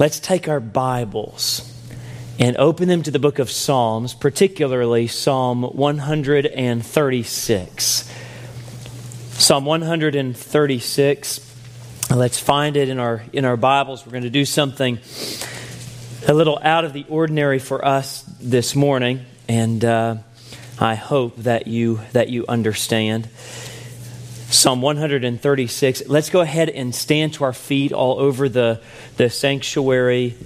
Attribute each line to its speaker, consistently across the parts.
Speaker 1: Let's take our Bibles and open them to the book of Psalms, particularly Psalm 136. Psalm 136. Let's find it in our in our Bibles. We're going to do something a little out of the ordinary for us this morning, and uh, I hope that you that you understand. Psalm 136. Let's go ahead and stand to our feet all over the, the sanctuary.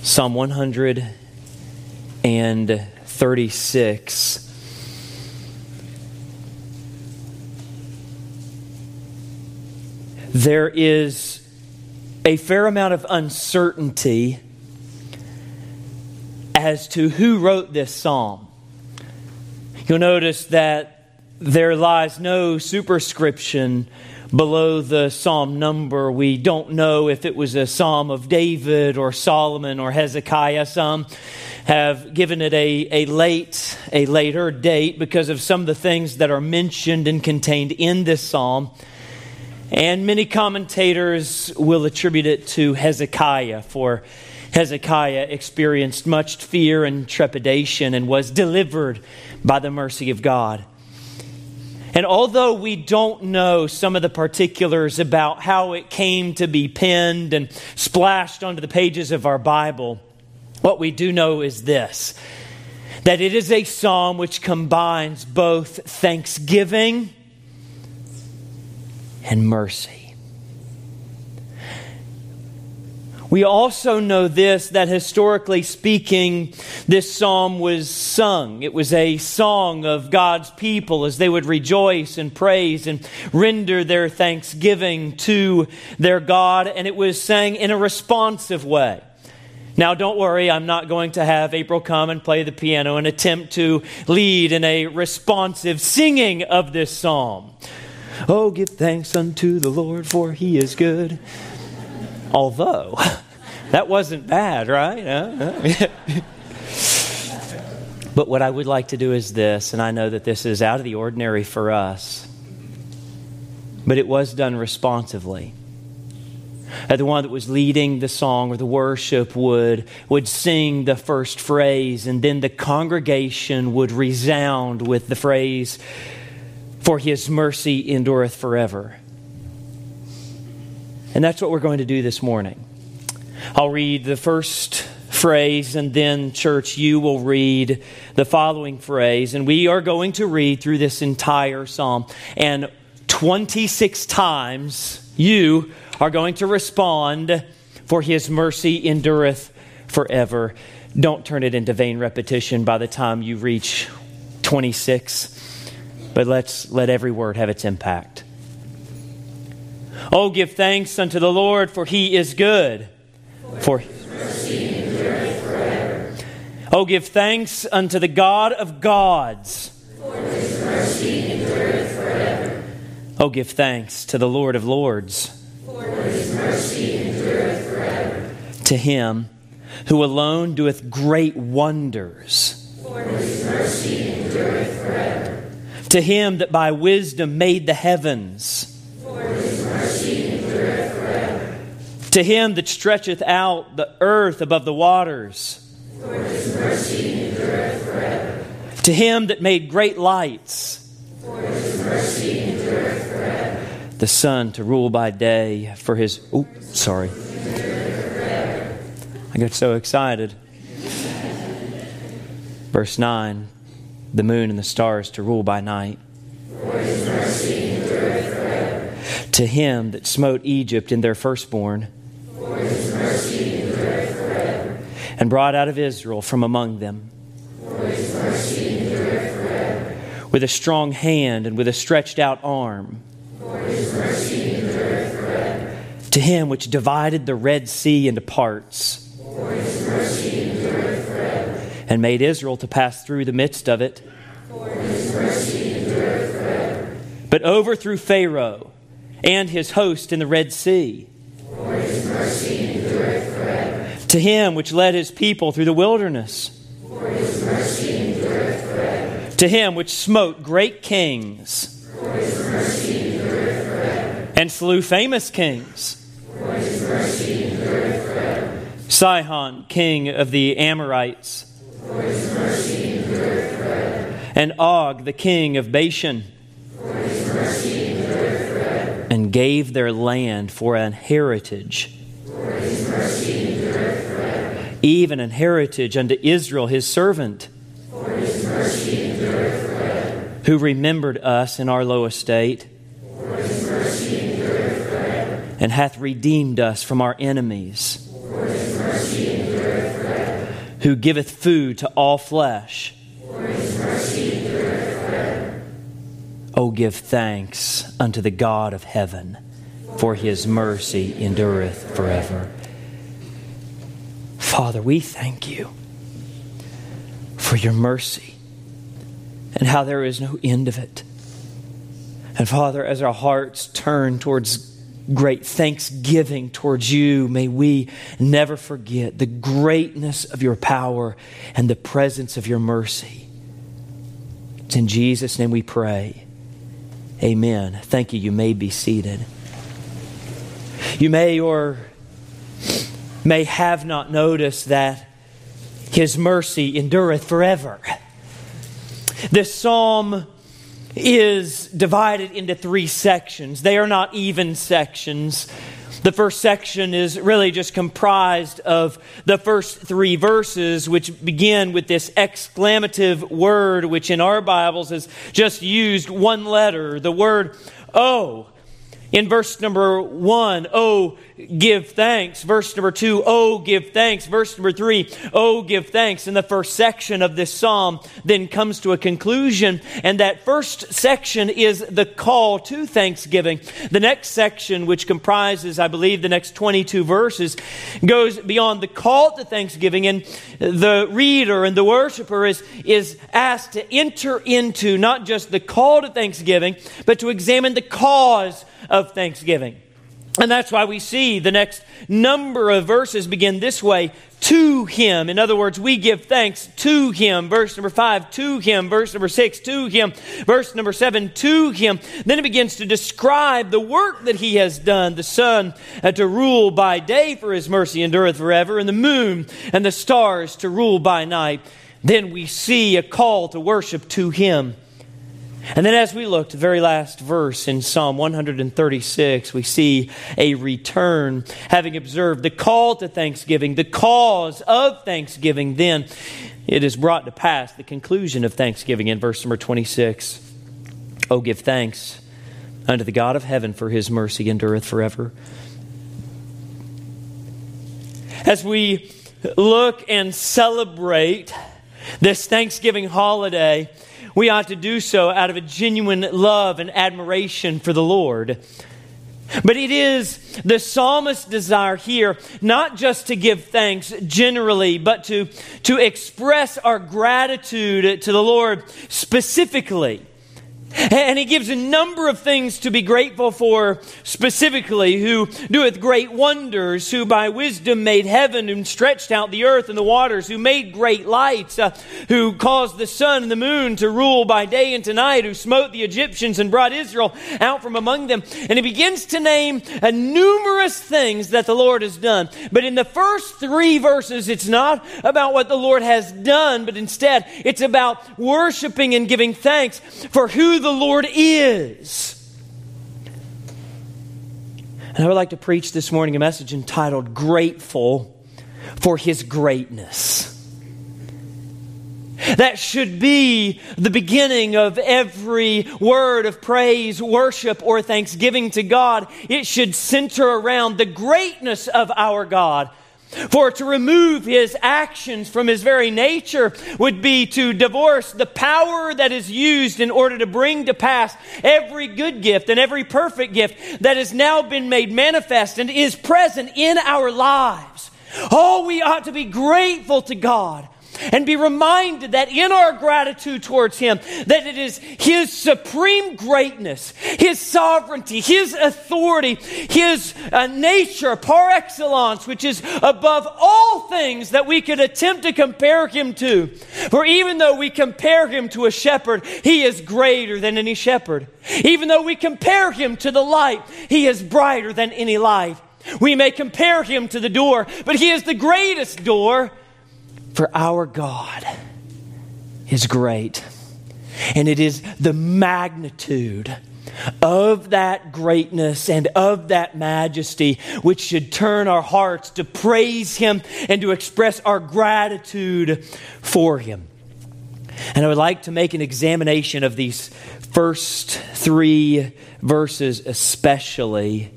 Speaker 1: Psalm 136. There is a fair amount of uncertainty as to who wrote this psalm. You'll notice that there lies no superscription below the psalm number. We don't know if it was a psalm of David or Solomon or Hezekiah. Some have given it a, a late, a later date because of some of the things that are mentioned and contained in this psalm. And many commentators will attribute it to Hezekiah for Hezekiah experienced much fear and trepidation and was delivered by the mercy of God. And although we don't know some of the particulars about how it came to be penned and splashed onto the pages of our Bible, what we do know is this that it is a psalm which combines both thanksgiving and mercy. We also know this that historically speaking, this psalm was sung. It was a song of God's people as they would rejoice and praise and render their thanksgiving to their God, and it was sang in a responsive way. Now, don't worry, I'm not going to have April come and play the piano and attempt to lead in a responsive singing of this psalm. Oh, give thanks unto the Lord, for he is good. Although, that wasn't bad, right? but what I would like to do is this, and I know that this is out of the ordinary for us, but it was done responsively. Uh, the one that was leading the song or the worship would, would sing the first phrase, and then the congregation would resound with the phrase, For his mercy endureth forever. And that's what we're going to do this morning. I'll read the first phrase, and then, church, you will read the following phrase. And we are going to read through this entire psalm. And 26 times you are going to respond, For his mercy endureth forever. Don't turn it into vain repetition by the time you reach 26, but let's let every word have its impact. Oh, give thanks unto the Lord, for he is good. For, his Oh, give thanks unto the God of gods. For Oh, give thanks to the Lord of lords. To him who alone doeth great wonders. For his mercy endureth forever. To him that by wisdom made the heavens To him that stretcheth out the earth above the waters. To him that made great lights. The sun to rule by day for his. Oh, sorry. I got so excited. Verse 9 the moon and the stars to rule by night. To him that smote Egypt in their firstborn and brought out of Israel from among them. With a strong hand and with a stretched out arm. To him which divided the Red Sea into parts. And made Israel to pass through the midst of it. But overthrew Pharaoh and his host in the Red Sea to him which led his people through the wilderness. To him which smote great kings. and slew famous kings. Sihon, king of the Amorites, and Og, the king of Bashan, and gave their land for an heritage, even an heritage unto Israel his servant, who remembered us in our low estate and hath redeemed us from our enemies, who giveth food to all flesh. O give thanks unto the God of heaven, for his mercy endureth forever. Father, we thank you for your mercy and how there is no end of it. And Father, as our hearts turn towards great thanksgiving towards you, may we never forget the greatness of your power and the presence of your mercy. It's in Jesus' name we pray. Amen. Thank you. You may be seated. You may or may have not noticed that his mercy endureth forever. This psalm is divided into three sections. They are not even sections. The first section is really just comprised of the first three verses, which begin with this exclamative word, which in our Bibles is just used one letter, the word O. In verse number one, oh, give thanks. Verse number two, oh, give thanks. Verse number three, oh, give thanks. And the first section of this psalm then comes to a conclusion. And that first section is the call to thanksgiving. The next section, which comprises, I believe, the next 22 verses, goes beyond the call to thanksgiving. And the reader and the worshiper is, is asked to enter into not just the call to thanksgiving, but to examine the cause of thanksgiving. And that's why we see the next number of verses begin this way to him. In other words, we give thanks to him. Verse number five, to him. Verse number six, to him. Verse number seven, to him. Then it begins to describe the work that he has done. The sun uh, to rule by day, for his mercy endureth forever, and the moon and the stars to rule by night. Then we see a call to worship to him. And then, as we look to the very last verse in Psalm 136, we see a return, having observed the call to thanksgiving, the cause of thanksgiving. Then it is brought to pass the conclusion of thanksgiving in verse number 26. Oh, give thanks unto the God of heaven, for his mercy endureth forever. As we look and celebrate this Thanksgiving holiday, we ought to do so out of a genuine love and admiration for the Lord. But it is the psalmist's desire here not just to give thanks generally, but to, to express our gratitude to the Lord specifically. And he gives a number of things to be grateful for specifically, who doeth great wonders, who by wisdom made heaven and stretched out the earth and the waters, who made great lights, uh, who caused the sun and the moon to rule by day and to night, who smote the Egyptians and brought Israel out from among them. And he begins to name uh, numerous things that the Lord has done. But in the first three verses, it's not about what the Lord has done, but instead it's about worshiping and giving thanks for who the Lord is. And I would like to preach this morning a message entitled Grateful for His Greatness. That should be the beginning of every word of praise, worship, or thanksgiving to God. It should center around the greatness of our God for to remove his actions from his very nature would be to divorce the power that is used in order to bring to pass every good gift and every perfect gift that has now been made manifest and is present in our lives. Oh, we ought to be grateful to God and be reminded that in our gratitude towards Him, that it is His supreme greatness, His sovereignty, His authority, His uh, nature par excellence, which is above all things that we could attempt to compare Him to. For even though we compare Him to a shepherd, He is greater than any shepherd. Even though we compare Him to the light, He is brighter than any light. We may compare Him to the door, but He is the greatest door for our God is great. And it is the magnitude of that greatness and of that majesty which should turn our hearts to praise Him and to express our gratitude for Him. And I would like to make an examination of these first three verses, especially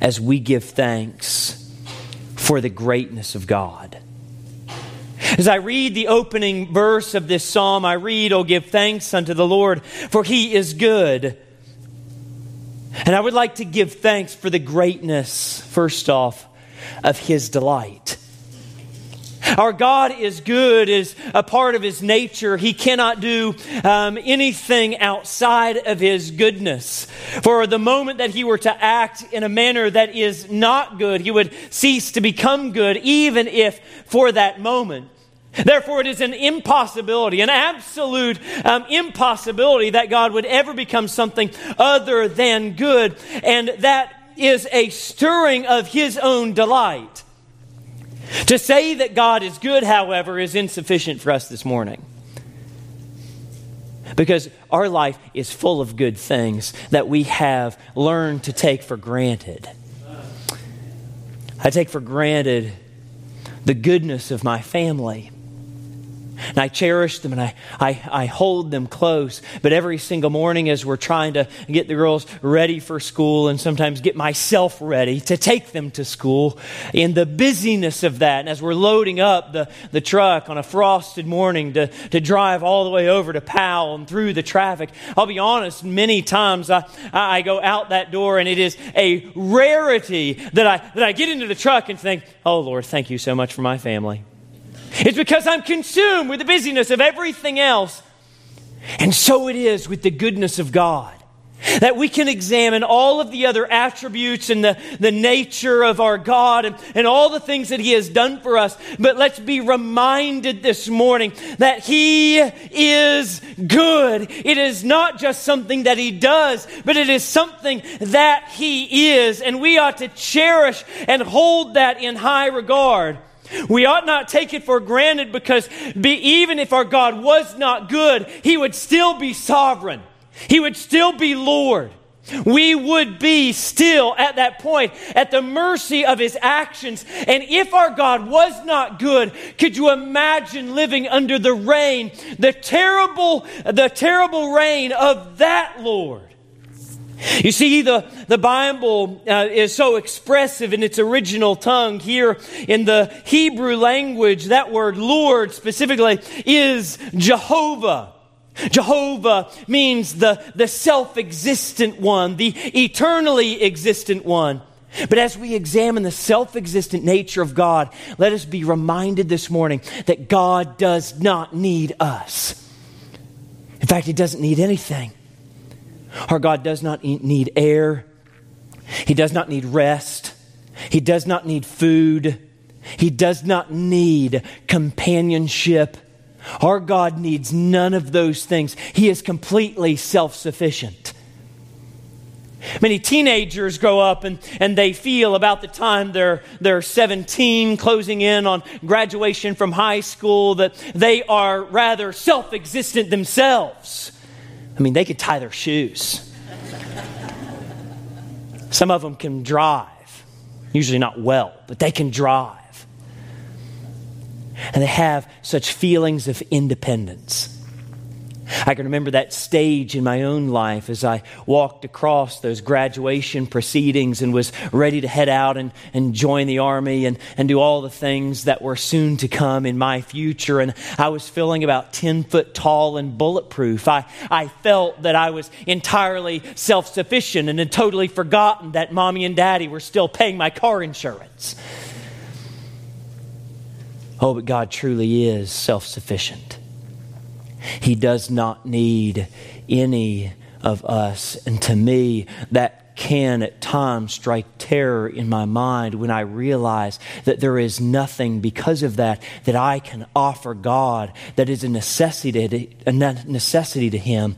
Speaker 1: as we give thanks for the greatness of God. As I read the opening verse of this psalm, I read, Oh, give thanks unto the Lord, for he is good. And I would like to give thanks for the greatness, first off, of his delight. Our God is good, is a part of His nature. He cannot do um, anything outside of His goodness. For the moment that He were to act in a manner that is not good, He would cease to become good, even if for that moment. Therefore, it is an impossibility, an absolute um, impossibility that God would ever become something other than good. And that is a stirring of His own delight. To say that God is good, however, is insufficient for us this morning. Because our life is full of good things that we have learned to take for granted. I take for granted the goodness of my family. And I cherish them and I, I, I hold them close. But every single morning, as we're trying to get the girls ready for school and sometimes get myself ready to take them to school, in the busyness of that, and as we're loading up the, the truck on a frosted morning to, to drive all the way over to Powell and through the traffic, I'll be honest, many times I, I go out that door and it is a rarity that I, that I get into the truck and think, oh Lord, thank you so much for my family. It's because I'm consumed with the busyness of everything else. And so it is with the goodness of God. That we can examine all of the other attributes and the, the nature of our God and, and all the things that He has done for us. But let's be reminded this morning that He is good. It is not just something that He does, but it is something that He is. And we ought to cherish and hold that in high regard. We ought not take it for granted because be, even if our God was not good, He would still be sovereign. He would still be Lord. We would be still at that point at the mercy of His actions. And if our God was not good, could you imagine living under the reign, the terrible, the terrible reign of that Lord? You see, the, the Bible uh, is so expressive in its original tongue. Here in the Hebrew language, that word Lord specifically is Jehovah. Jehovah means the, the self existent one, the eternally existent one. But as we examine the self existent nature of God, let us be reminded this morning that God does not need us. In fact, He doesn't need anything. Our God does not need air, He does not need rest, He does not need food, He does not need companionship. Our God needs none of those things. He is completely self sufficient. Many teenagers grow up and, and they feel about the time they're, they're 17, closing in on graduation from high school, that they are rather self existent themselves. I mean, they could tie their shoes. Some of them can drive, usually not well, but they can drive. And they have such feelings of independence. I can remember that stage in my own life as I walked across those graduation proceedings and was ready to head out and, and join the army and, and do all the things that were soon to come in my future. And I was feeling about 10 foot tall and bulletproof. I, I felt that I was entirely self sufficient and had totally forgotten that mommy and daddy were still paying my car insurance. Oh, but God truly is self sufficient. He does not need any of us. And to me, that can at times strike terror in my mind when I realize that there is nothing because of that that I can offer God that is a necessity to, a necessity to Him.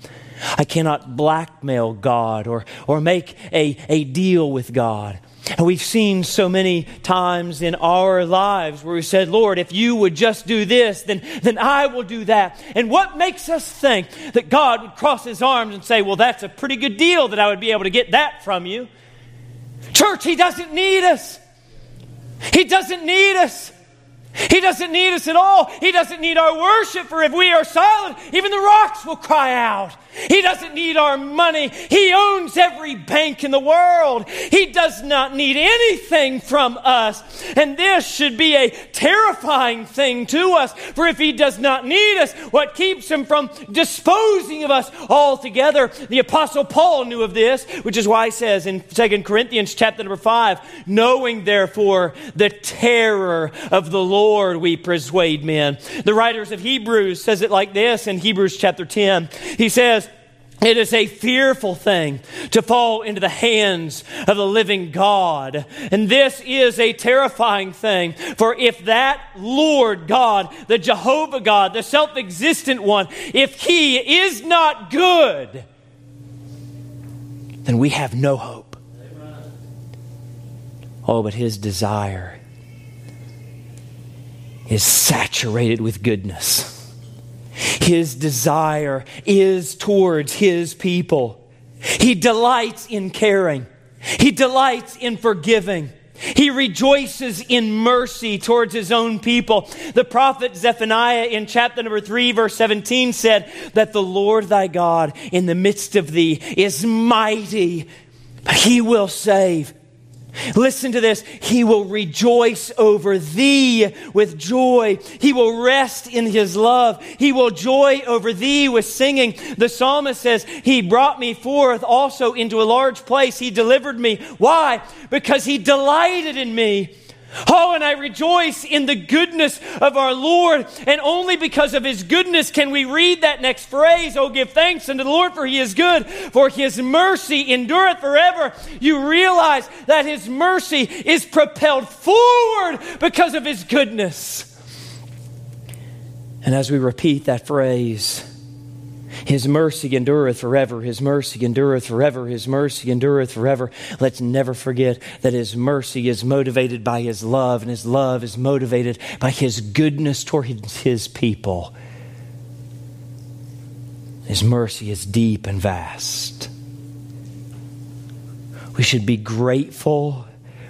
Speaker 1: I cannot blackmail God or, or make a, a deal with God. And we've seen so many times in our lives where we said, Lord, if you would just do this, then, then I will do that. And what makes us think that God would cross his arms and say, Well, that's a pretty good deal that I would be able to get that from you? Church, he doesn't need us. He doesn't need us. He doesn't need us at all. He doesn't need our worship, for if we are silent, even the rocks will cry out. He doesn't need our money. He owns every bank in the world. He does not need anything from us. And this should be a terrifying thing to us, for if He does not need us, what keeps Him from disposing of us altogether? The Apostle Paul knew of this, which is why he says in 2 Corinthians chapter number 5, knowing therefore the terror of the Lord, we persuade men. The writers of Hebrews says it like this in Hebrews chapter 10. He says, it is a fearful thing to fall into the hands of the living God. And this is a terrifying thing. For if that Lord God, the Jehovah God, the self existent one, if he is not good, then we have no hope. Oh, but his desire is saturated with goodness. His desire is towards His people. He delights in caring, He delights in forgiving. He rejoices in mercy towards his own people. The prophet Zephaniah in chapter number 3, verse 17 said that the Lord thy God in the midst of thee is mighty, but he will save. Listen to this. He will rejoice over thee with joy. He will rest in his love. He will joy over thee with singing. The psalmist says, He brought me forth also into a large place. He delivered me. Why? Because he delighted in me. Oh, and I rejoice in the goodness of our Lord. And only because of his goodness can we read that next phrase, Oh, give thanks unto the Lord, for he is good, for his mercy endureth forever. You realize that his mercy is propelled forward because of his goodness. And as we repeat that phrase, his mercy endureth forever. His mercy endureth forever. His mercy endureth forever. Let's never forget that His mercy is motivated by His love, and His love is motivated by His goodness towards His people. His mercy is deep and vast. We should be grateful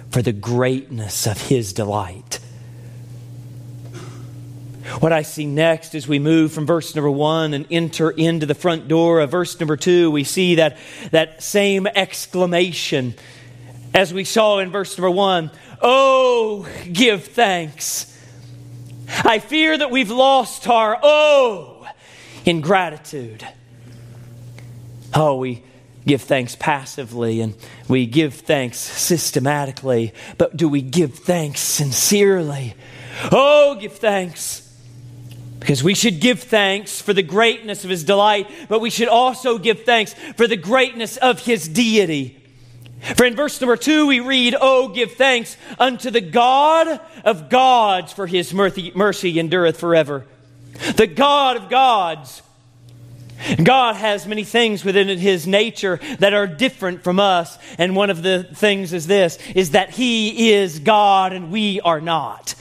Speaker 1: for the greatness of His delight. What I see next as we move from verse number one and enter into the front door of verse number two, we see that, that same exclamation as we saw in verse number one Oh, give thanks. I fear that we've lost our oh in gratitude. Oh, we give thanks passively and we give thanks systematically, but do we give thanks sincerely? Oh, give thanks. Because we should give thanks for the greatness of his delight, but we should also give thanks for the greatness of his deity. For in verse number two, we read, Oh, give thanks unto the God of gods, for his mercy, mercy endureth forever. The God of gods. God has many things within his nature that are different from us. And one of the things is this, is that he is God and we are not.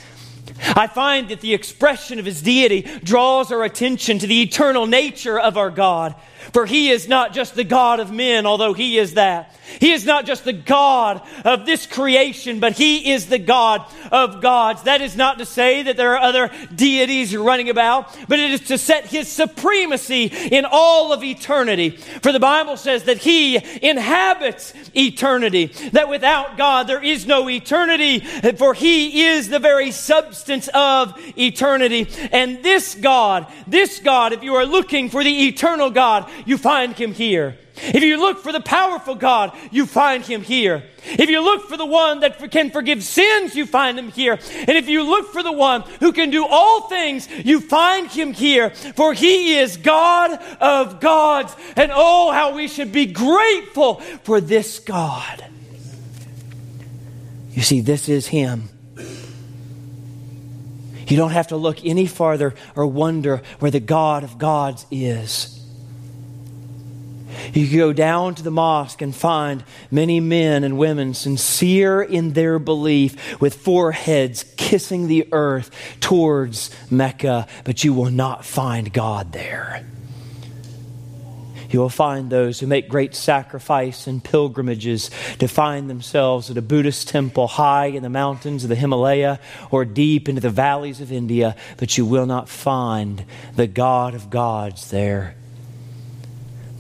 Speaker 1: I find that the expression of his deity draws our attention to the eternal nature of our God. For he is not just the God of men, although he is that. He is not just the God of this creation, but he is the God of gods. That is not to say that there are other deities running about, but it is to set his supremacy in all of eternity. For the Bible says that he inhabits eternity, that without God there is no eternity, for he is the very substance of eternity. And this God, this God, if you are looking for the eternal God, you find him here. If you look for the powerful God, you find him here. If you look for the one that can forgive sins, you find him here. And if you look for the one who can do all things, you find him here. For he is God of gods. And oh, how we should be grateful for this God. You see, this is him. You don't have to look any farther or wonder where the God of gods is. You go down to the mosque and find many men and women sincere in their belief with foreheads kissing the earth towards Mecca, but you will not find God there. You will find those who make great sacrifice and pilgrimages to find themselves at a Buddhist temple high in the mountains of the Himalaya or deep into the valleys of India, but you will not find the God of gods there.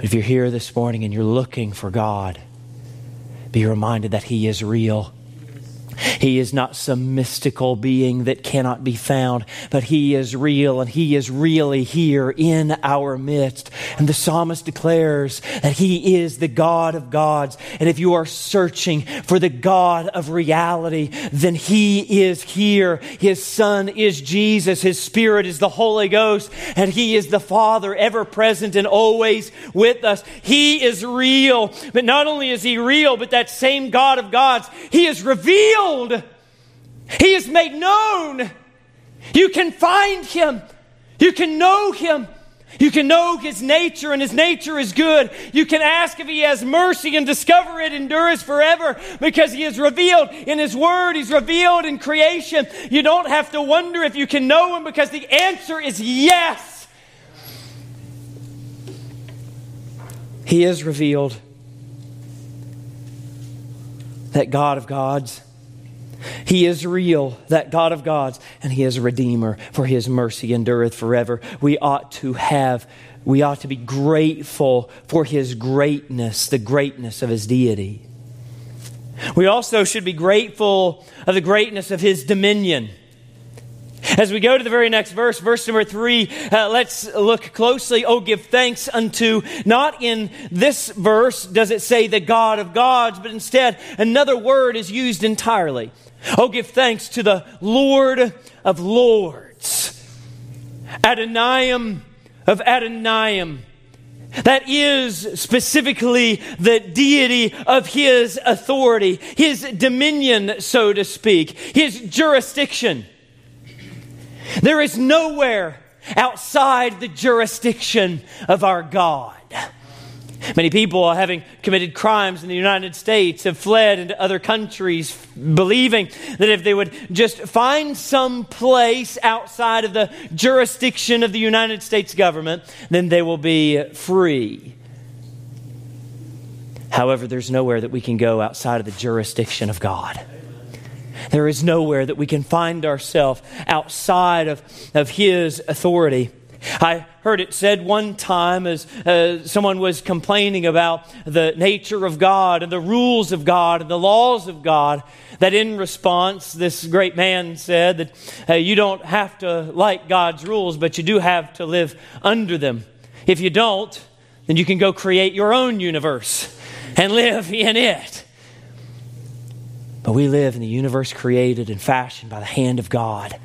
Speaker 1: But if you're here this morning and you're looking for God, be reminded that He is real. He is not some mystical being that cannot be found, but He is real and He is really here in our midst. And the psalmist declares that He is the God of gods. And if you are searching for the God of reality, then He is here. His Son is Jesus. His Spirit is the Holy Ghost. And He is the Father, ever present and always with us. He is real. But not only is He real, but that same God of gods, He is revealed revealed. He is made known. You can find him. You can know him. You can know his nature, and his nature is good. You can ask if he has mercy and discover it endures forever because he is revealed in his word. He's revealed in creation. You don't have to wonder if you can know him because the answer is yes. He is revealed. That God of gods he is real, that God of gods, and He is a Redeemer, for His mercy endureth forever. We ought to have, we ought to be grateful for His greatness, the greatness of His deity. We also should be grateful of the greatness of His dominion. As we go to the very next verse, verse number three, uh, let's look closely. Oh, give thanks unto, not in this verse does it say the God of gods, but instead another word is used entirely. Oh, give thanks to the Lord of Lords. Adoniam of Adoniam. That is specifically the deity of his authority, his dominion, so to speak, his jurisdiction. There is nowhere outside the jurisdiction of our God. Many people, having committed crimes in the United States, have fled into other countries, believing that if they would just find some place outside of the jurisdiction of the United States government, then they will be free. However, there's nowhere that we can go outside of the jurisdiction of God. There is nowhere that we can find ourselves outside of, of His authority. I heard it said one time as uh, someone was complaining about the nature of God and the rules of God and the laws of God, that in response, this great man said that uh, you don't have to like God's rules, but you do have to live under them. If you don't, then you can go create your own universe and live in it. But we live in the universe created and fashioned by the hand of God.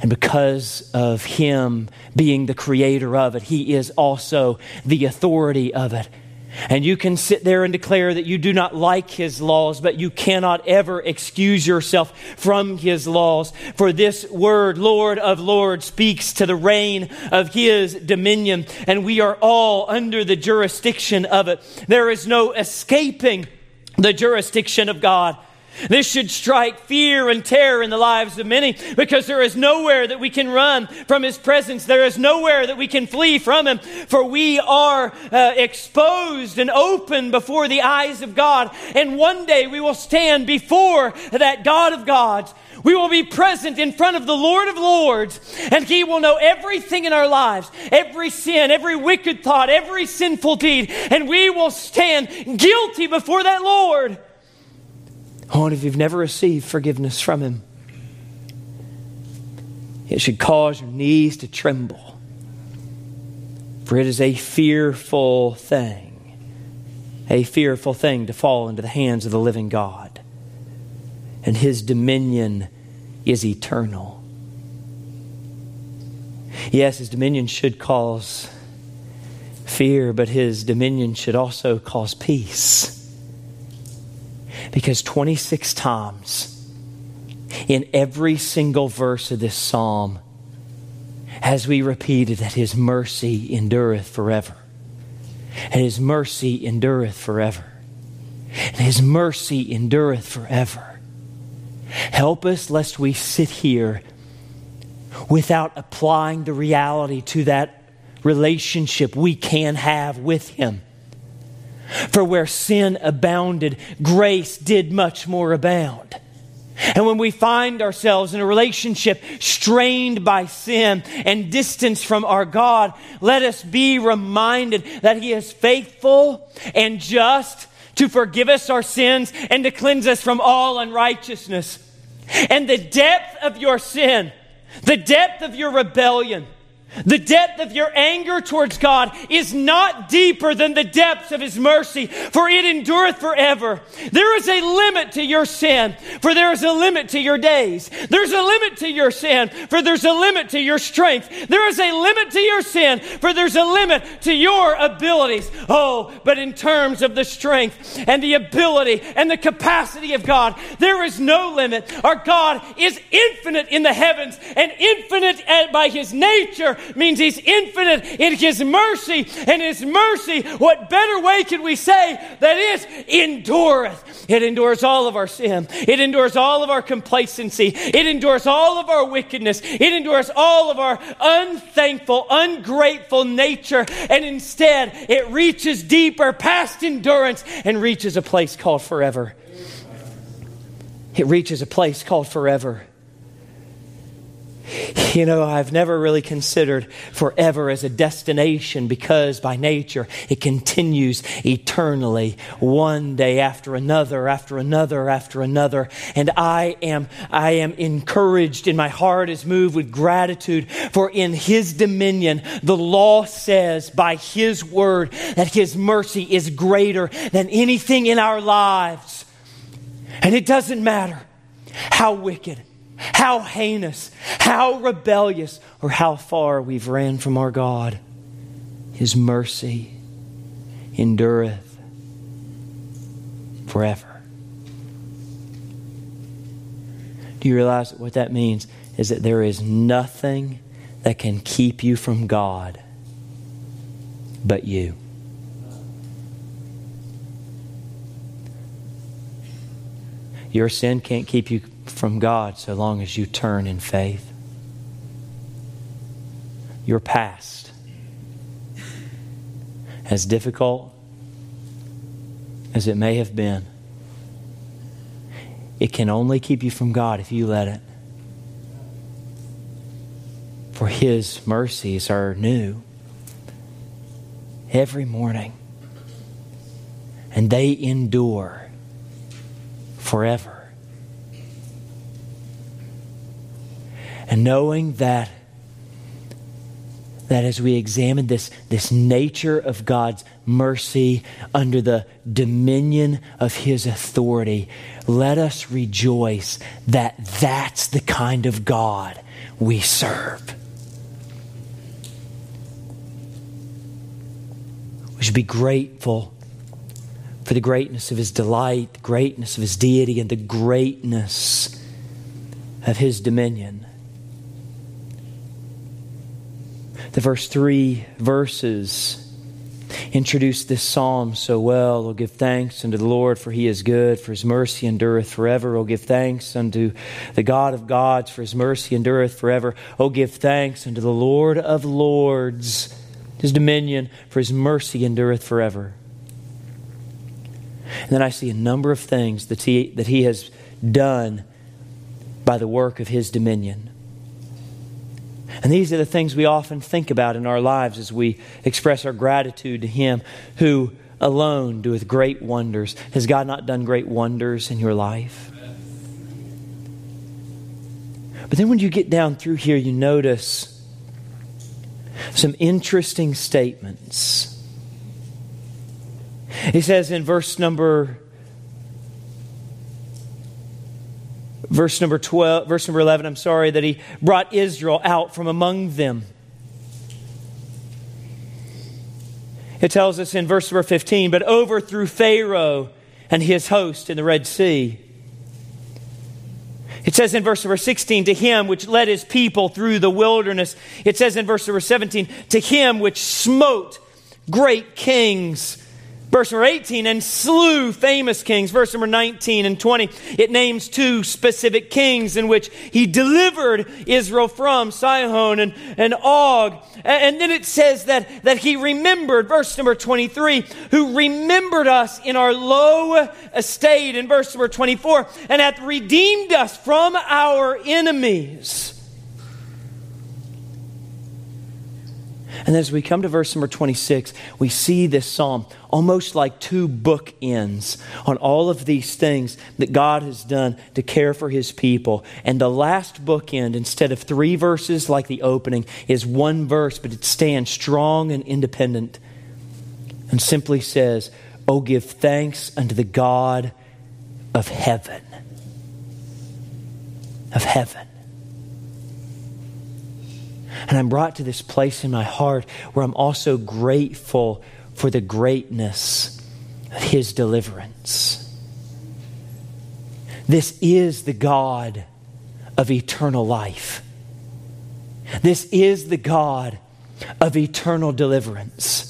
Speaker 1: And because of Him being the creator of it, He is also the authority of it. And you can sit there and declare that you do not like His laws, but you cannot ever excuse yourself from His laws. For this word, Lord of Lords, speaks to the reign of His dominion, and we are all under the jurisdiction of it. There is no escaping the jurisdiction of God. This should strike fear and terror in the lives of many because there is nowhere that we can run from His presence. There is nowhere that we can flee from Him, for we are uh, exposed and open before the eyes of God. And one day we will stand before that God of gods. We will be present in front of the Lord of Lords, and He will know everything in our lives, every sin, every wicked thought, every sinful deed, and we will stand guilty before that Lord. Oh, and if you've never received forgiveness from Him, it should cause your knees to tremble. For it is a fearful thing a fearful thing to fall into the hands of the living God. And his dominion is eternal. Yes, his dominion should cause fear, but his dominion should also cause peace. Because 26 times in every single verse of this psalm, as we repeated that his mercy endureth forever, and his mercy endureth forever, and his mercy endureth forever. Help us lest we sit here without applying the reality to that relationship we can have with Him. For where sin abounded, grace did much more abound. And when we find ourselves in a relationship strained by sin and distance from our God, let us be reminded that He is faithful and just to forgive us our sins and to cleanse us from all unrighteousness. And the depth of your sin, the depth of your rebellion, the depth of your anger towards God is not deeper than the depths of His mercy, for it endureth forever. There is a limit to your sin, for there is a limit to your days. There's a limit to your sin, for there's a limit to your strength. There is a limit to your sin, for there's a limit to your abilities. Oh, but in terms of the strength and the ability and the capacity of God, there is no limit. Our God is infinite in the heavens and infinite by His nature means He's infinite in His mercy, and His mercy, what better way can we say that is endureth? It endures all of our sin, it endures all of our complacency, it endures all of our wickedness, it endures all of our unthankful, ungrateful nature, and instead it reaches deeper past endurance and reaches a place called forever. It reaches a place called forever. You know, I've never really considered forever as a destination because by nature it continues eternally, one day after another, after another, after another. And I am, I am encouraged and my heart is moved with gratitude for in His dominion, the law says by His word that His mercy is greater than anything in our lives. And it doesn't matter how wicked, how heinous, how rebellious, or how far we've ran from our God. His mercy endureth forever. Do you realize what that means? Is that there is nothing that can keep you from God but you. Your sin can't keep you from God so long as you turn in faith. Your past, as difficult as it may have been, it can only keep you from God if you let it. For His mercies are new every morning, and they endure forever. And knowing that that as we examine this, this nature of God's mercy under the dominion of His authority, let us rejoice that that's the kind of God we serve. We should be grateful for the greatness of His delight, the greatness of His deity, and the greatness of His dominion. The first three verses introduce this psalm so well. Oh, give thanks unto the Lord, for he is good, for his mercy endureth forever. Oh, give thanks unto the God of gods, for his mercy endureth forever. Oh, give thanks unto the Lord of lords, his dominion, for his mercy endureth forever. And then I see a number of things that he, that he has done by the work of his dominion. And these are the things we often think about in our lives as we express our gratitude to Him who alone doeth great wonders. Has God not done great wonders in your life? But then when you get down through here, you notice some interesting statements. He says in verse number verse number 12 verse number 11 I'm sorry that he brought Israel out from among them. It tells us in verse number 15, but overthrew Pharaoh and his host in the Red Sea. It says in verse number 16, to him which led his people through the wilderness. It says in verse number 17, to him which smote great kings Verse number 18, and slew famous kings. Verse number 19 and 20, it names two specific kings in which he delivered Israel from Sihon and, and Og. And then it says that, that he remembered, verse number 23, who remembered us in our low estate. In verse number 24, and hath redeemed us from our enemies. And as we come to verse number 26, we see this psalm almost like two bookends on all of these things that God has done to care for his people. And the last bookend, instead of three verses like the opening, is one verse, but it stands strong and independent and simply says, Oh, give thanks unto the God of heaven. Of heaven. And I'm brought to this place in my heart where I'm also grateful for the greatness of his deliverance. This is the God of eternal life. This is the God of eternal deliverance.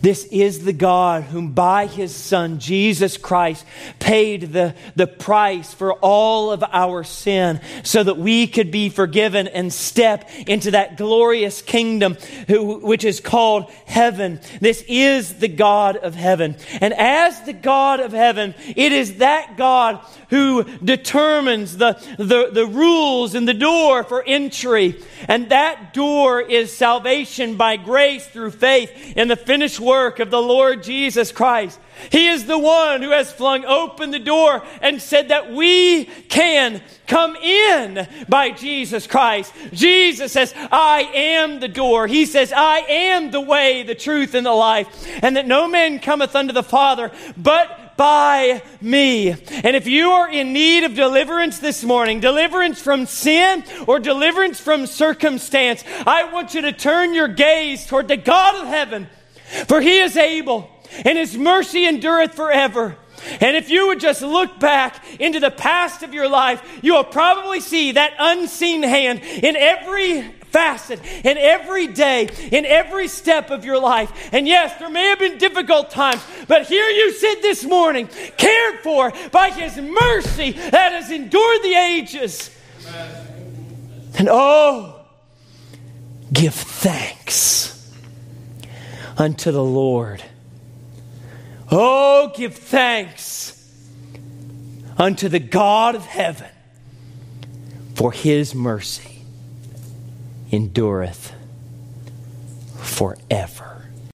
Speaker 1: This is the God whom by his Son, Jesus Christ, paid the, the price for all of our sin so that we could be forgiven and step into that glorious kingdom who, which is called heaven. This is the God of heaven. And as the God of heaven, it is that God who determines the, the, the rules and the door for entry. And that door is salvation by grace through faith in the finished work of the Lord Jesus Christ. He is the one who has flung open the door and said that we can come in by Jesus Christ. Jesus says, I am the door. He says, I am the way, the truth, and the life. And that no man cometh unto the Father but by me. And if you are in need of deliverance this morning, deliverance from sin or deliverance from circumstance, I want you to turn your gaze toward the God of heaven, for he is able, and his mercy endureth forever. And if you would just look back into the past of your life, you will probably see that unseen hand in every facet, in every day, in every step of your life. And yes, there may have been difficult times, but here you sit this morning, cared for by His mercy that has endured the ages. And oh, give thanks unto the Lord. Oh, give thanks unto the God of heaven for his mercy endureth forever.